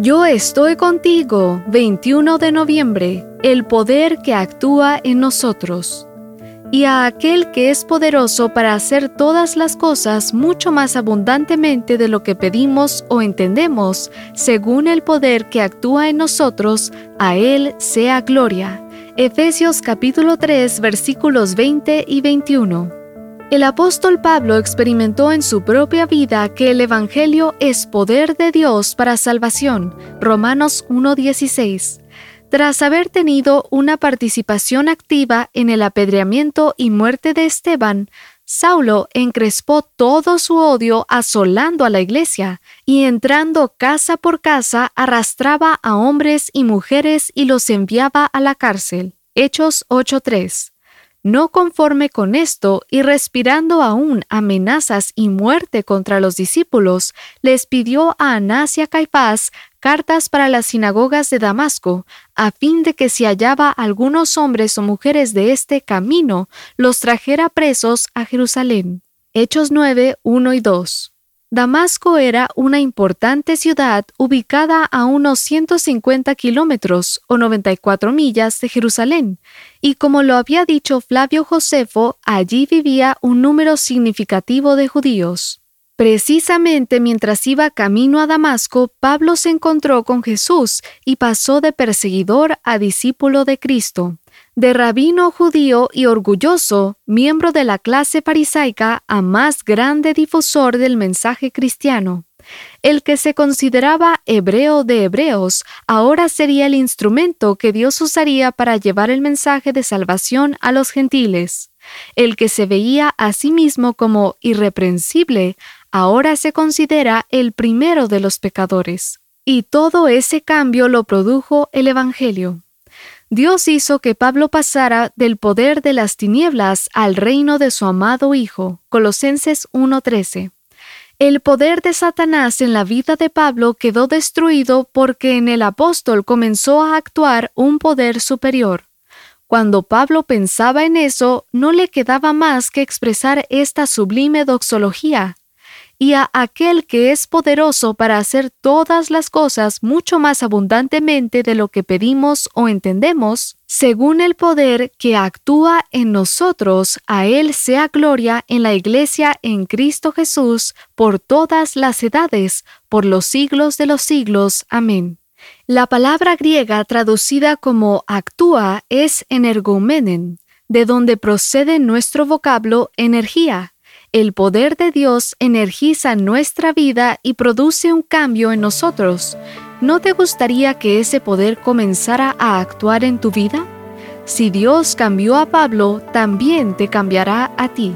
Yo estoy contigo, 21 de noviembre, el poder que actúa en nosotros. Y a aquel que es poderoso para hacer todas las cosas mucho más abundantemente de lo que pedimos o entendemos, según el poder que actúa en nosotros, a él sea gloria. Efesios capítulo 3 versículos 20 y 21. El apóstol Pablo experimentó en su propia vida que el Evangelio es poder de Dios para salvación. Romanos 1.16. Tras haber tenido una participación activa en el apedreamiento y muerte de Esteban, Saulo encrespó todo su odio asolando a la iglesia y entrando casa por casa arrastraba a hombres y mujeres y los enviaba a la cárcel. Hechos 8.3. No conforme con esto y respirando aún amenazas y muerte contra los discípulos, les pidió a Anás y a Caifás cartas para las sinagogas de Damasco, a fin de que si hallaba algunos hombres o mujeres de este camino, los trajera presos a Jerusalén. Hechos 9, 1 y 2. Damasco era una importante ciudad ubicada a unos 150 kilómetros o 94 millas de Jerusalén, y como lo había dicho Flavio Josefo, allí vivía un número significativo de judíos. Precisamente mientras iba camino a Damasco, Pablo se encontró con Jesús y pasó de perseguidor a discípulo de Cristo de rabino judío y orgulloso, miembro de la clase farisaica, a más grande difusor del mensaje cristiano. El que se consideraba hebreo de hebreos ahora sería el instrumento que Dios usaría para llevar el mensaje de salvación a los gentiles. El que se veía a sí mismo como irreprensible ahora se considera el primero de los pecadores. Y todo ese cambio lo produjo el Evangelio. Dios hizo que Pablo pasara del poder de las tinieblas al reino de su amado Hijo. Colosenses 1:13. El poder de Satanás en la vida de Pablo quedó destruido porque en el apóstol comenzó a actuar un poder superior. Cuando Pablo pensaba en eso, no le quedaba más que expresar esta sublime doxología y a aquel que es poderoso para hacer todas las cosas mucho más abundantemente de lo que pedimos o entendemos, según el poder que actúa en nosotros, a Él sea gloria en la Iglesia en Cristo Jesús por todas las edades, por los siglos de los siglos. Amén. La palabra griega traducida como actúa es energumenen, de donde procede nuestro vocablo energía el poder de Dios energiza nuestra vida y produce un cambio en nosotros. ¿No te gustaría que ese poder comenzara a actuar en tu vida? Si Dios cambió a Pablo, también te cambiará a ti.